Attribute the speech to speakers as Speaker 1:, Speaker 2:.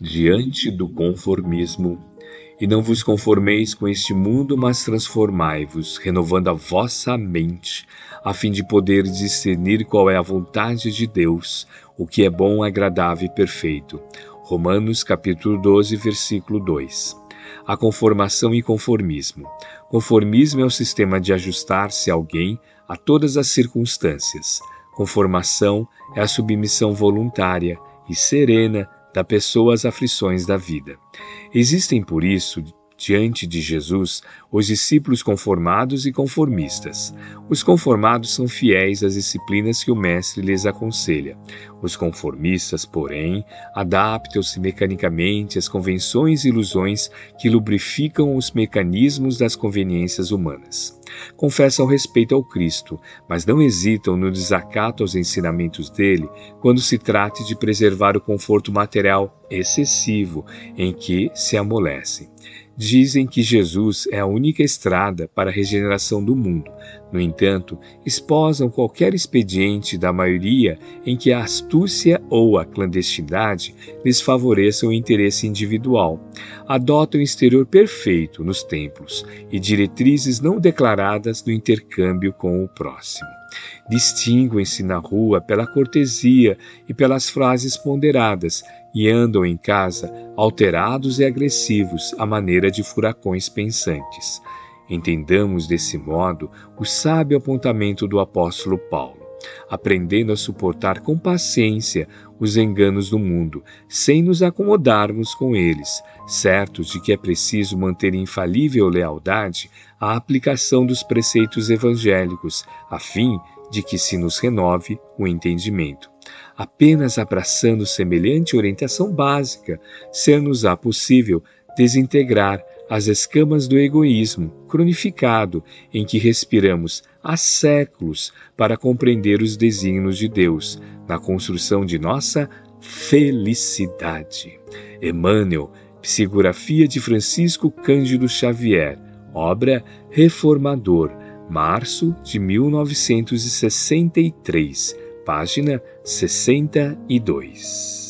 Speaker 1: diante do conformismo. E não vos conformeis com este mundo, mas transformai-vos, renovando a vossa mente, a fim de poder discernir qual é a vontade de Deus, o que é bom, agradável e perfeito. Romanos capítulo 12, versículo 2. A conformação e conformismo. Conformismo é o sistema de ajustar-se alguém a todas as circunstâncias. Conformação é a submissão voluntária e serena da pessoa às aflições da vida. Existem, por isso, diante de Jesus, os discípulos conformados e conformistas. Os conformados são fiéis às disciplinas que o Mestre lhes aconselha. Os conformistas, porém, adaptam-se mecanicamente às convenções e ilusões que lubrificam os mecanismos das conveniências humanas confessam respeito ao Cristo, mas não hesitam no desacato aos ensinamentos dele quando se trate de preservar o conforto material excessivo em que se amolecem. Dizem que Jesus é a única estrada para a regeneração do mundo. No entanto, esposam qualquer expediente da maioria em que a astúcia ou a clandestinidade lhes favoreçam o interesse individual. Adotam exterior perfeito nos templos e diretrizes não declaradas do intercâmbio com o próximo. Distinguem-se na rua pela cortesia e pelas frases ponderadas e andam em casa alterados e agressivos à maneira de furacões pensantes. Entendamos desse modo o sábio apontamento do apóstolo Paulo, aprendendo a suportar com paciência os enganos do mundo, sem nos acomodarmos com eles, certos de que é preciso manter infalível lealdade à aplicação dos preceitos evangélicos, a fim de que se nos renove o entendimento. Apenas abraçando semelhante orientação básica, ser-nos-á possível desintegrar as escamas do egoísmo cronificado em que respiramos há séculos para compreender os desígnios de Deus na construção de nossa felicidade. Emmanuel, Psicografia de Francisco Cândido Xavier, obra Reformador, março de 1963 página 62.